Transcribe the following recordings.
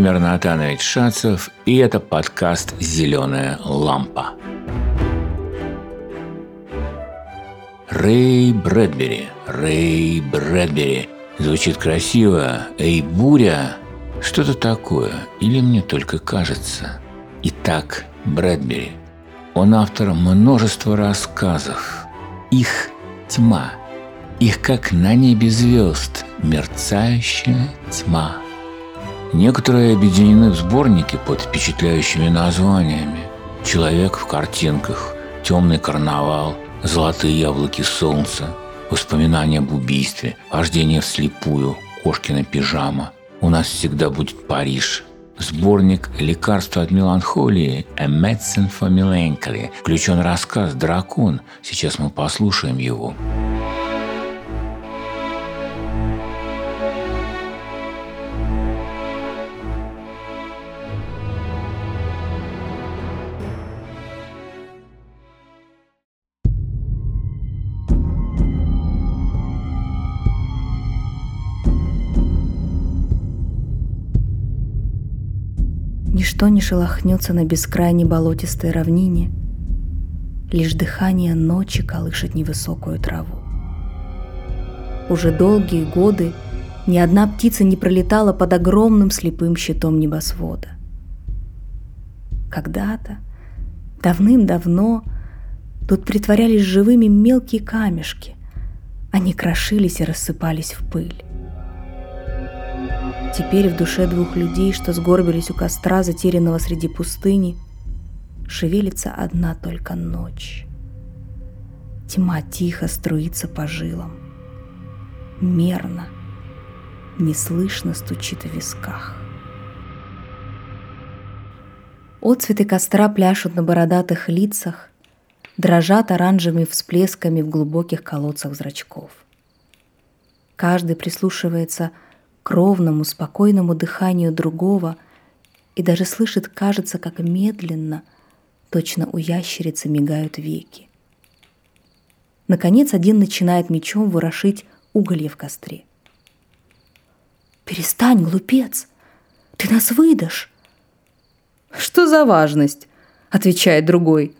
Владимир Натанович Шацев, и это подкаст «Зеленая лампа». Рэй Брэдбери, Рэй Брэдбери. Звучит красиво. Эй, буря. Что-то такое. Или мне только кажется. Итак, Брэдбери. Он автор множества рассказов. Их тьма. Их как на небе звезд. Мерцающая тьма. Некоторые объединены в сборники под впечатляющими названиями. «Человек в картинках», «Темный карнавал», «Золотые яблоки солнца», «Воспоминания об убийстве», «Вождение вслепую», «Кошкина пижама», «У нас всегда будет Париж», Сборник «Лекарства от меланхолии» «A Medicine for Melancholy» включен рассказ «Дракон». Сейчас мы послушаем его. Ничто не шелохнется на бескрайней болотистой равнине, Лишь дыхание ночи колышет невысокую траву. Уже долгие годы ни одна птица не пролетала под огромным слепым щитом небосвода. Когда-то, давным-давно, тут притворялись живыми мелкие камешки. Они крошились и рассыпались в пыль. Теперь в душе двух людей, что сгорбились у костра, затерянного среди пустыни, шевелится одна только ночь. Тьма тихо струится по жилам. Мерно, неслышно стучит в висках. Отцветы костра пляшут на бородатых лицах, дрожат оранжевыми всплесками в глубоких колодцах зрачков. Каждый прислушивается к ровному, спокойному дыханию другого и даже слышит, кажется, как медленно, точно у ящерицы мигают веки. Наконец один начинает мечом ворошить уголье в костре. «Перестань, глупец! Ты нас выдашь!» «Что за важность?» — отвечает другой.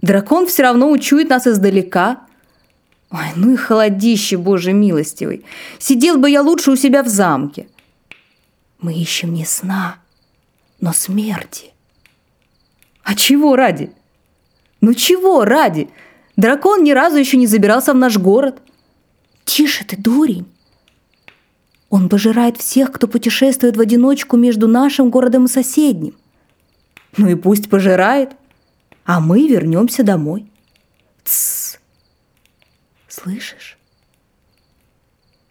«Дракон все равно учует нас издалека, Ой, ну и холодище, боже милостивый. Сидел бы я лучше у себя в замке. Мы ищем не сна, но смерти. А чего ради? Ну чего ради? Дракон ни разу еще не забирался в наш город. Тише ты, дурень. Он пожирает всех, кто путешествует в одиночку между нашим городом и соседним. Ну и пусть пожирает, а мы вернемся домой. Тссс. Слышишь?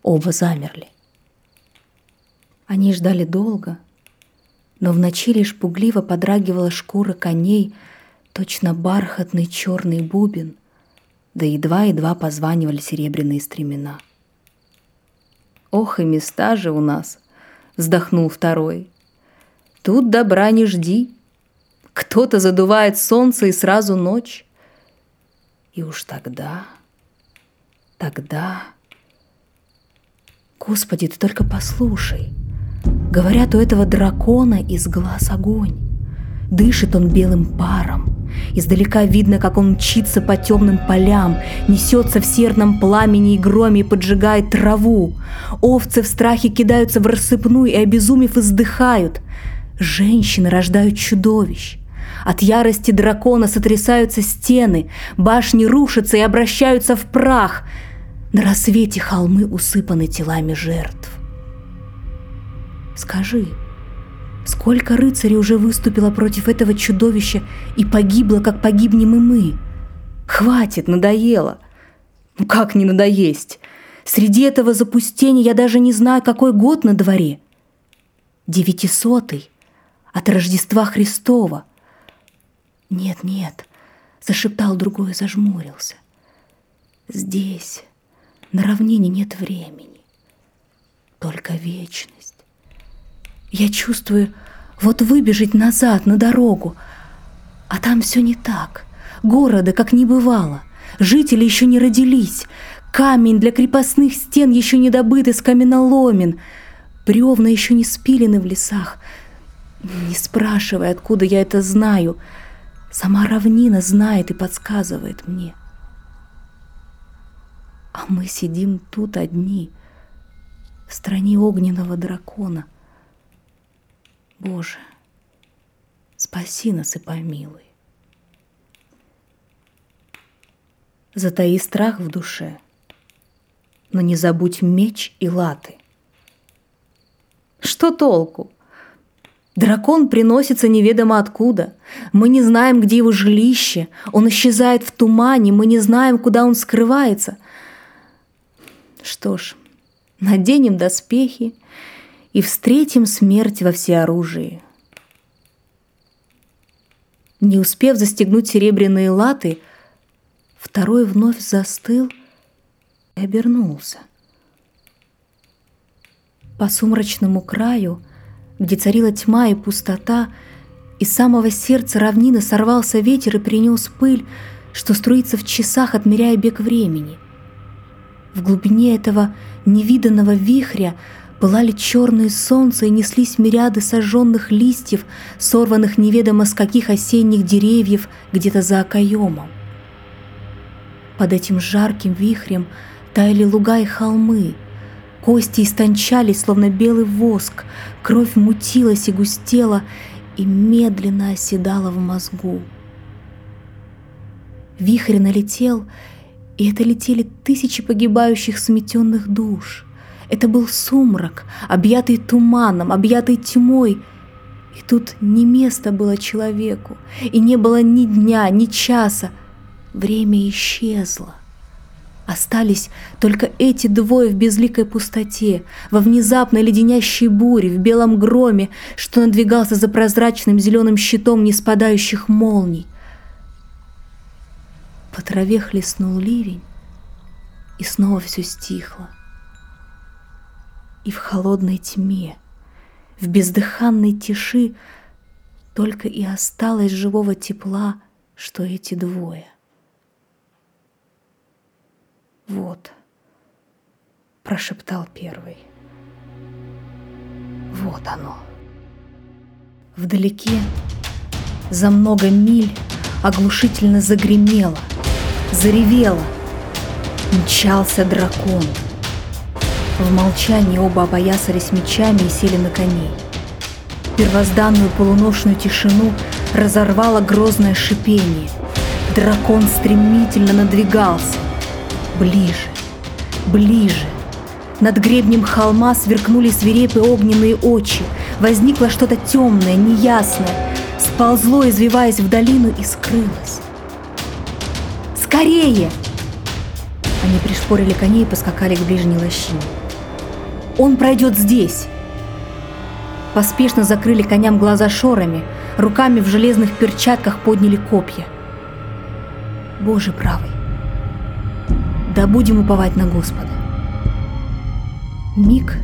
Оба замерли. Они ждали долго, но в ночи лишь пугливо подрагивала шкура коней, точно бархатный черный бубен, да едва-едва позванивали серебряные стремена. «Ох, и места же у нас!» — вздохнул второй. «Тут добра не жди. Кто-то задувает солнце и сразу ночь. И уж тогда...» Тогда... Господи, ты только послушай. Говорят, у этого дракона из глаз огонь. Дышит он белым паром. Издалека видно, как он мчится по темным полям, несется в серном пламени и громе и поджигает траву. Овцы в страхе кидаются в рассыпную и, обезумев, издыхают. Женщины рождают чудовищ. От ярости дракона сотрясаются стены, башни рушатся и обращаются в прах — на рассвете холмы усыпаны телами жертв. Скажи, сколько рыцарей уже выступило против этого чудовища и погибло, как погибнем и мы? Хватит, надоело. Ну как не надоесть? Среди этого запустения я даже не знаю, какой год на дворе. Девятисотый от Рождества Христова. Нет, нет, зашептал другой и зажмурился. Здесь, на равнине нет времени, только вечность. Я чувствую, вот выбежать назад на дорогу, а там все не так. Города как не бывало. Жители еще не родились. Камень для крепостных стен еще не добыт из каменоломен. Бревна еще не спилены в лесах. Не спрашивай, откуда я это знаю. Сама равнина знает и подсказывает мне. А мы сидим тут одни, в стране огненного дракона. Боже, спаси нас и помилуй. Затаи страх в душе, но не забудь меч и латы. Что толку? Дракон приносится неведомо откуда. Мы не знаем, где его жилище. Он исчезает в тумане, мы не знаем, куда он скрывается. Что ж, наденем доспехи и встретим смерть во всеоружии. Не успев застегнуть серебряные латы, второй вновь застыл и обернулся. По сумрачному краю, где царила тьма и пустота, из самого сердца равнины сорвался ветер и принес пыль, что струится в часах, отмеряя бег времени. В глубине этого невиданного вихря пылали черные солнца и неслись мириады сожженных листьев, сорванных неведомо с каких осенних деревьев где-то за окоемом. Под этим жарким вихрем таяли луга и холмы, кости истончались, словно белый воск, кровь мутилась и густела и медленно оседала в мозгу. Вихрь налетел и это летели тысячи погибающих сметенных душ. Это был сумрак, объятый туманом, объятый тьмой. И тут не место было человеку, и не было ни дня, ни часа. Время исчезло. Остались только эти двое в безликой пустоте, во внезапной леденящей буре, в белом громе, что надвигался за прозрачным зеленым щитом неспадающих молний. По траве хлестнул ливень, и снова все стихло. И в холодной тьме, в бездыханной тиши только и осталось живого тепла, что эти двое. Вот, прошептал первый. Вот оно. Вдалеке, за много миль, оглушительно загремело — заревела. Мчался дракон. В молчании оба опоясались мечами и сели на коней. Первозданную полуношную тишину разорвало грозное шипение. Дракон стремительно надвигался. Ближе, ближе. Над гребнем холма сверкнули свирепые огненные очи. Возникло что-то темное, неясное. Сползло, извиваясь в долину, и скрылось. Скорее!» Они пришпорили коней и поскакали к ближней лощине. «Он пройдет здесь!» Поспешно закрыли коням глаза шорами, руками в железных перчатках подняли копья. Боже правый, да будем уповать на Господа. Миг,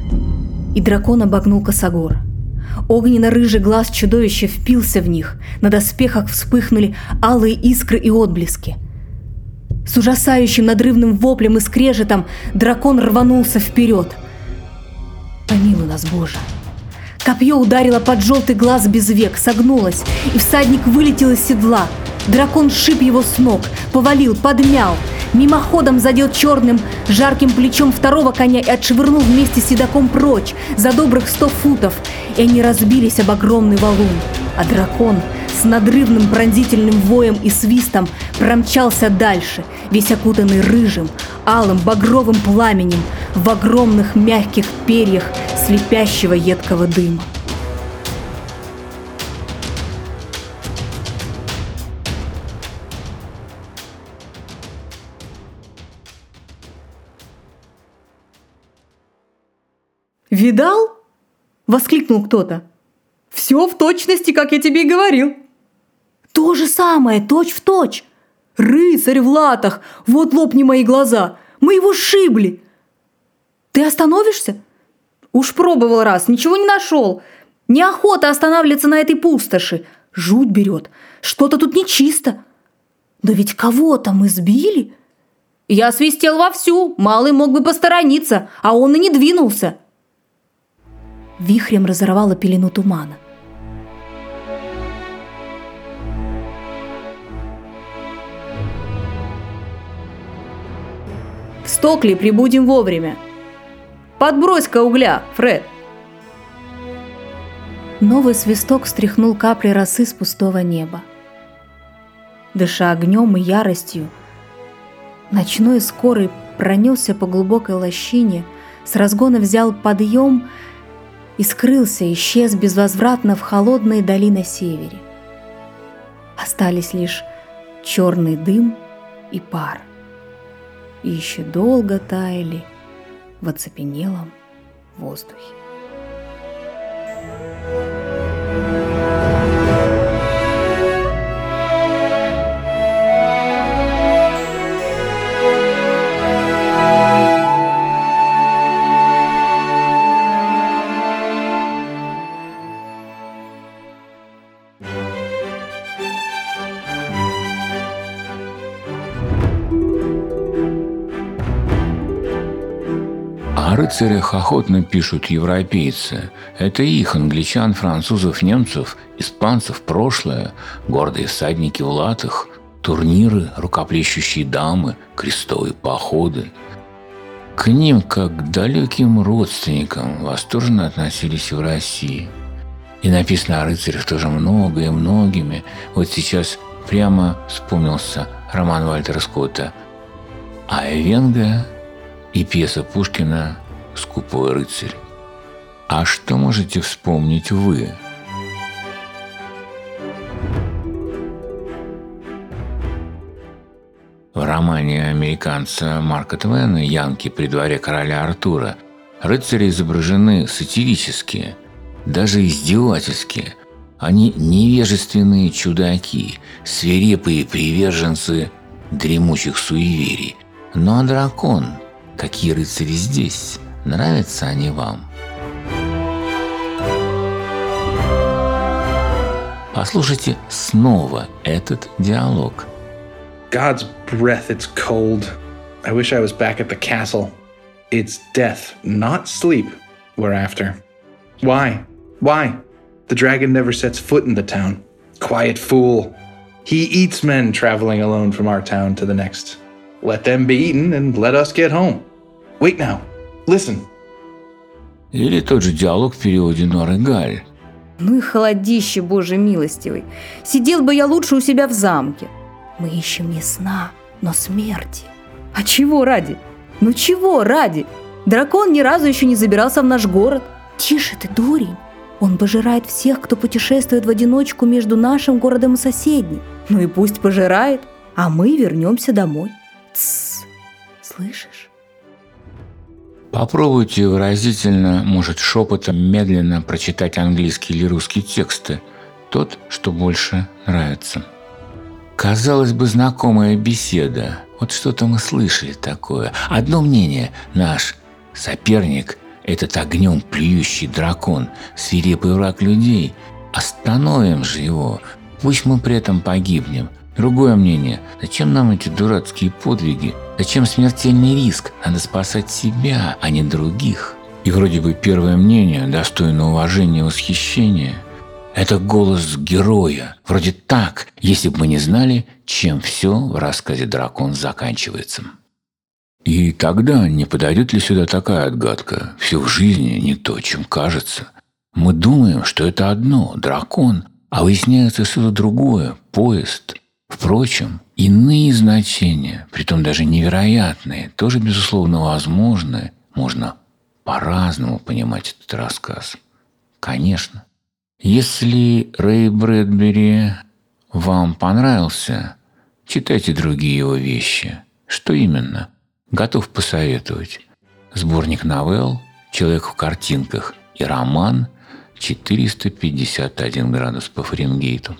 и дракон обогнул косогор. Огненно-рыжий глаз чудовища впился в них, на доспехах вспыхнули алые искры и отблески – с ужасающим надрывным воплем и скрежетом дракон рванулся вперед. Помилуй нас, Боже! Копье ударило под желтый глаз без век, согнулось, и всадник вылетел из седла. Дракон шип его с ног, повалил, подмял, мимоходом задел черным, жарким плечом второго коня и отшвырнул вместе с седаком прочь, за добрых сто футов, и они разбились об огромный валун. А дракон с надрывным пронзительным воем и свистом промчался дальше, весь окутанный рыжим, алым, багровым пламенем в огромных мягких перьях слепящего едкого дыма. «Видал?» — воскликнул кто-то. «Все в точности, как я тебе и говорил». «То же самое, точь в точь!» «Рыцарь в латах! Вот лопни мои глаза! Мы его сшибли!» «Ты остановишься?» «Уж пробовал раз, ничего не нашел. Неохота останавливаться на этой пустоши. Жуть берет. Что-то тут нечисто». «Да ведь кого-то мы сбили?» «Я свистел вовсю. Малый мог бы посторониться, а он и не двинулся». Вихрем разорвало пелену тумана. Стокли прибудем вовремя. Подбрось-ка угля, Фред. Новый свисток стряхнул капли росы с пустого неба. Дыша огнем и яростью, ночной скорый пронесся по глубокой лощине, с разгона взял подъем и скрылся, исчез безвозвратно в холодной дали на севере. Остались лишь черный дым и пар. И еще долго таяли в оцепенелом воздухе. Рыцарях охотно пишут европейцы. Это их, англичан, французов, немцев, испанцев, прошлое, гордые всадники в латах, турниры, рукоплещущие дамы, крестовые походы. К ним, как к далеким родственникам, восторженно относились в России. И написано о рыцарях тоже много и многими. Вот сейчас прямо вспомнился роман Вальтера Скотта «Айвенга» и пьеса Пушкина «Скупой рыцарь». А что можете вспомнить вы? В романе американца Марка Твена «Янки при дворе короля Артура» рыцари изображены сатирически, даже издевательски. Они невежественные чудаки, свирепые приверженцы дремучих суеверий. Ну а дракон – Какие рыцари здесь? Нравятся они вам? Послушайте снова этот диалог. God's breath, it's cold. I wish I was back at the castle. It's death, not sleep, we're after. Why? Why? The dragon never sets foot in the town. Quiet fool. He eats men traveling alone from our town to the next. Let them be eaten and let us get home. Wait now. Listen. Или тот же диалог в переводе Норы Галь. Ну и холодище, боже милостивый. Сидел бы я лучше у себя в замке. Мы ищем не сна, но смерти. А чего ради? Ну чего ради? Дракон ни разу еще не забирался в наш город. Тише ты, дурень. Он пожирает всех, кто путешествует в одиночку между нашим городом и соседним. Ну и пусть пожирает, а мы вернемся домой. Тссс. Слышишь? Попробуйте выразительно, может, шепотом медленно прочитать английский или русский тексты. Тот, что больше нравится. Казалось бы, знакомая беседа. Вот что-то мы слышали такое. Одно мнение. Наш соперник – этот огнем плюющий дракон, свирепый враг людей. Остановим же его. Пусть мы при этом погибнем. Другое мнение. Зачем нам эти дурацкие подвиги? Зачем смертельный риск? Надо спасать себя, а не других. И вроде бы первое мнение достойно уважения и восхищения. Это голос героя. Вроде так, если бы мы не знали, чем все в рассказе «Дракон» заканчивается. И тогда не подойдет ли сюда такая отгадка? Все в жизни не то, чем кажется. Мы думаем, что это одно – дракон, а выясняется что-то другое – поезд – Впрочем, иные значения, притом даже невероятные, тоже, безусловно, возможны. Можно по-разному понимать этот рассказ. Конечно. Если Рэй Брэдбери вам понравился, читайте другие его вещи. Что именно? Готов посоветовать. Сборник новелл «Человек в картинках» и роман «451 градус по Фаренгейту».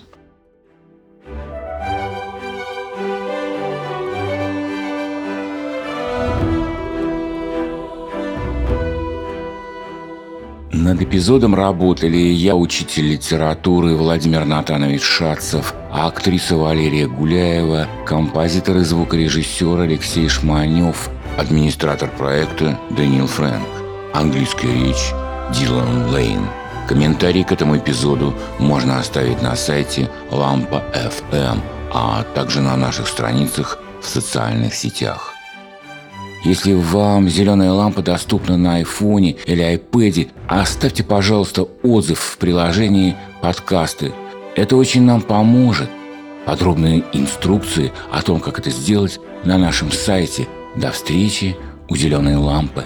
Над эпизодом работали я, учитель литературы Владимир Натанович Шацев, актриса Валерия Гуляева, композитор и звукорежиссер Алексей Шманев, администратор проекта Даниил Фрэнк, английская речь Дилан Лейн. Комментарий к этому эпизоду можно оставить на сайте Лампа FM, а также на наших страницах в социальных сетях. Если вам зеленая лампа доступна на айфоне или айпэде, оставьте, пожалуйста, отзыв в приложении подкасты. Это очень нам поможет. Подробные инструкции о том, как это сделать, на нашем сайте. До встречи у зеленой лампы.